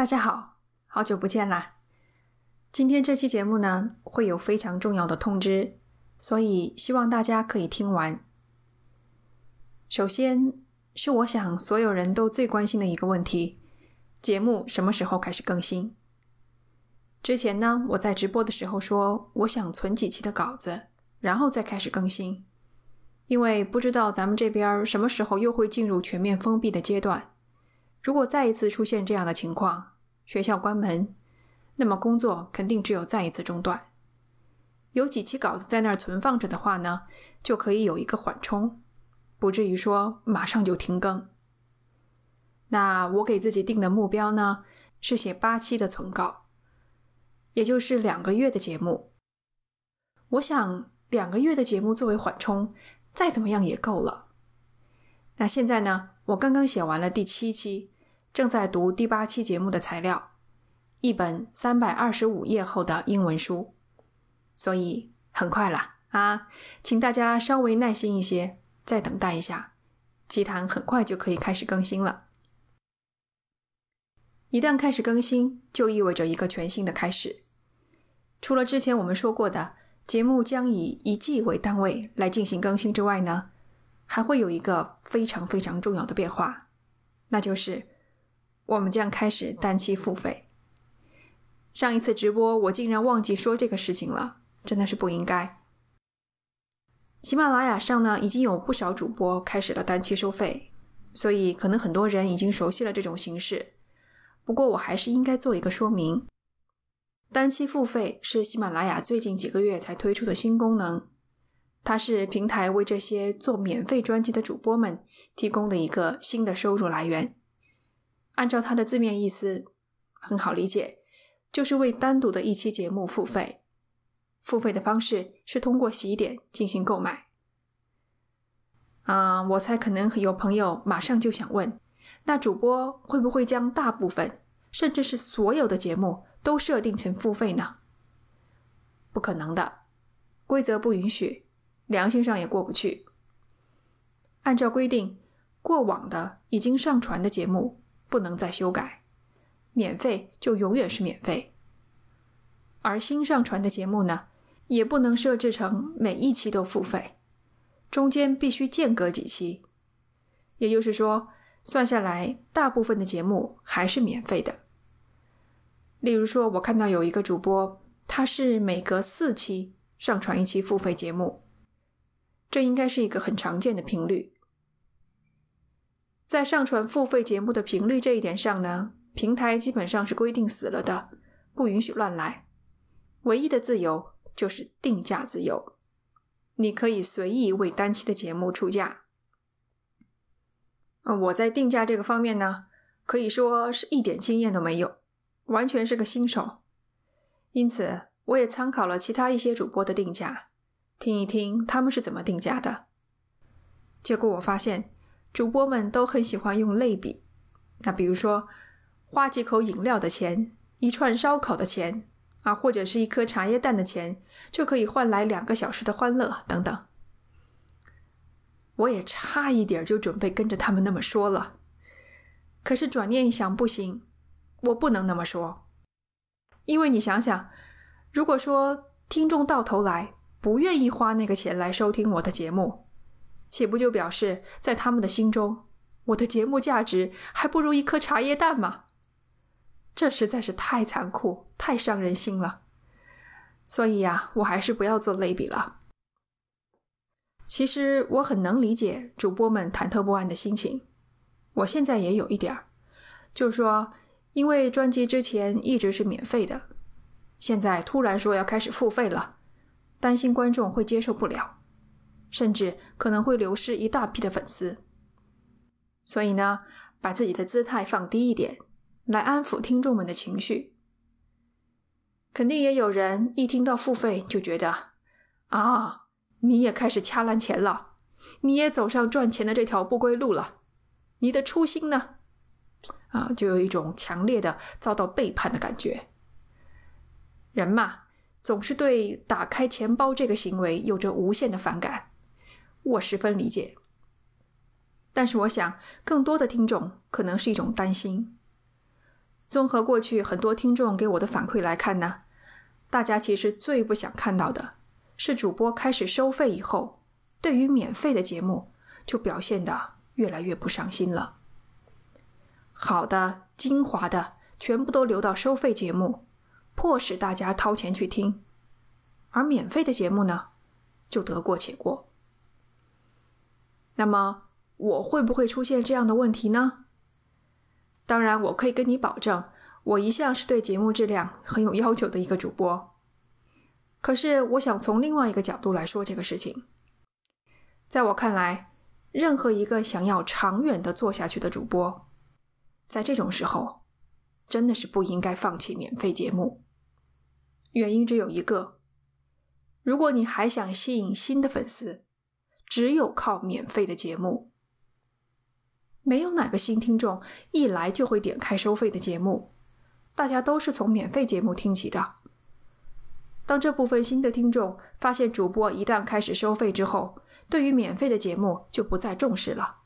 大家好，好久不见啦！今天这期节目呢，会有非常重要的通知，所以希望大家可以听完。首先是我想所有人都最关心的一个问题：节目什么时候开始更新？之前呢，我在直播的时候说，我想存几期的稿子，然后再开始更新，因为不知道咱们这边什么时候又会进入全面封闭的阶段。如果再一次出现这样的情况，学校关门，那么工作肯定只有再一次中断。有几期稿子在那儿存放着的话呢，就可以有一个缓冲，不至于说马上就停更。那我给自己定的目标呢，是写八期的存稿，也就是两个月的节目。我想两个月的节目作为缓冲，再怎么样也够了。那现在呢，我刚刚写完了第七期。正在读第八期节目的材料，一本三百二十五页厚的英文书，所以很快了啊，请大家稍微耐心一些，再等待一下，奇谈很快就可以开始更新了。一旦开始更新，就意味着一个全新的开始。除了之前我们说过的节目将以一季为单位来进行更新之外呢，还会有一个非常非常重要的变化，那就是。我们将开始单期付费。上一次直播我竟然忘记说这个事情了，真的是不应该。喜马拉雅上呢已经有不少主播开始了单期收费，所以可能很多人已经熟悉了这种形式。不过我还是应该做一个说明：单期付费是喜马拉雅最近几个月才推出的新功能，它是平台为这些做免费专辑的主播们提供的一个新的收入来源。按照它的字面意思，很好理解，就是为单独的一期节目付费。付费的方式是通过喜点进行购买。啊，我猜可能有朋友马上就想问：那主播会不会将大部分，甚至是所有的节目都设定成付费呢？不可能的，规则不允许，良心上也过不去。按照规定，过往的已经上传的节目。不能再修改，免费就永远是免费。而新上传的节目呢，也不能设置成每一期都付费，中间必须间隔几期。也就是说，算下来，大部分的节目还是免费的。例如说，我看到有一个主播，他是每隔四期上传一期付费节目，这应该是一个很常见的频率。在上传付费节目的频率这一点上呢，平台基本上是规定死了的，不允许乱来。唯一的自由就是定价自由，你可以随意为单期的节目出价。嗯，我在定价这个方面呢，可以说是一点经验都没有，完全是个新手。因此，我也参考了其他一些主播的定价，听一听他们是怎么定价的。结果我发现。主播们都很喜欢用类比，那比如说，花几口饮料的钱，一串烧烤的钱，啊，或者是一颗茶叶蛋的钱，就可以换来两个小时的欢乐等等。我也差一点就准备跟着他们那么说了，可是转念一想，不行，我不能那么说，因为你想想，如果说听众到头来不愿意花那个钱来收听我的节目。岂不就表示，在他们的心中，我的节目价值还不如一颗茶叶蛋吗？这实在是太残酷、太伤人心了。所以呀，我还是不要做类比了。其实我很能理解主播们忐忑不安的心情，我现在也有一点儿，就说，因为专辑之前一直是免费的，现在突然说要开始付费了，担心观众会接受不了。甚至可能会流失一大批的粉丝，所以呢，把自己的姿态放低一点，来安抚听众们的情绪。肯定也有人一听到付费就觉得，啊，你也开始掐烂钱了，你也走上赚钱的这条不归路了，你的初心呢？啊，就有一种强烈的遭到背叛的感觉。人嘛，总是对打开钱包这个行为有着无限的反感。我十分理解，但是我想，更多的听众可能是一种担心。综合过去很多听众给我的反馈来看呢，大家其实最不想看到的是主播开始收费以后，对于免费的节目就表现的越来越不上心了。好的、精华的全部都留到收费节目，迫使大家掏钱去听，而免费的节目呢，就得过且过。那么我会不会出现这样的问题呢？当然，我可以跟你保证，我一向是对节目质量很有要求的一个主播。可是，我想从另外一个角度来说这个事情。在我看来，任何一个想要长远的做下去的主播，在这种时候，真的是不应该放弃免费节目。原因只有一个：如果你还想吸引新的粉丝，只有靠免费的节目。没有哪个新听众一来就会点开收费的节目，大家都是从免费节目听起的。当这部分新的听众发现主播一旦开始收费之后，对于免费的节目就不再重视了，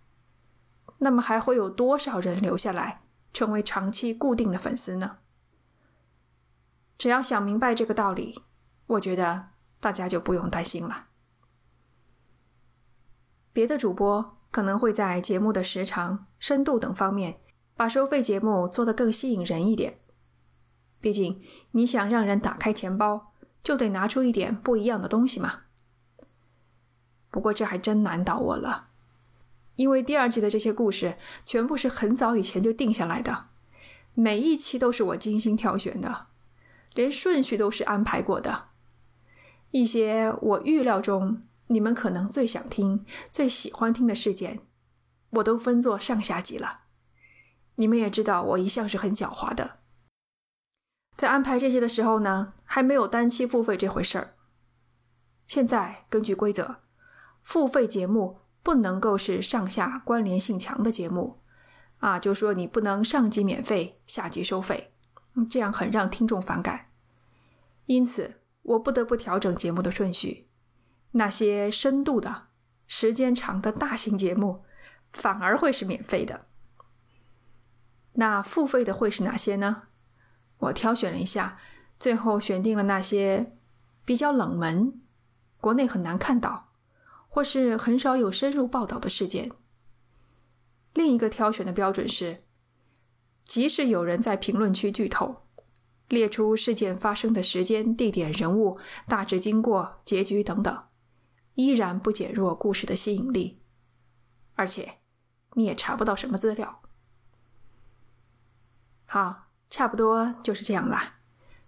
那么还会有多少人留下来成为长期固定的粉丝呢？只要想明白这个道理，我觉得大家就不用担心了。别的主播。可能会在节目的时长、深度等方面，把收费节目做得更吸引人一点。毕竟，你想让人打开钱包，就得拿出一点不一样的东西嘛。不过这还真难倒我了，因为第二季的这些故事全部是很早以前就定下来的，每一期都是我精心挑选的，连顺序都是安排过的。一些我预料中。你们可能最想听、最喜欢听的事件，我都分作上下集了。你们也知道，我一向是很狡猾的，在安排这些的时候呢，还没有单期付费这回事儿。现在根据规则，付费节目不能够是上下关联性强的节目，啊，就说你不能上集免费，下集收费，这样很让听众反感。因此，我不得不调整节目的顺序。那些深度的、时间长的大型节目，反而会是免费的。那付费的会是哪些呢？我挑选了一下，最后选定了那些比较冷门、国内很难看到，或是很少有深入报道的事件。另一个挑选的标准是，即使有人在评论区剧透，列出事件发生的时间、地点、人物、大致经过、结局等等。依然不减弱故事的吸引力，而且你也查不到什么资料。好，差不多就是这样啦。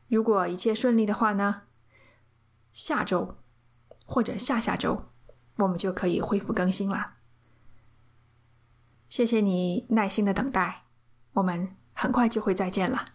如果一切顺利的话呢，下周或者下下周我们就可以恢复更新了。谢谢你耐心的等待，我们很快就会再见了。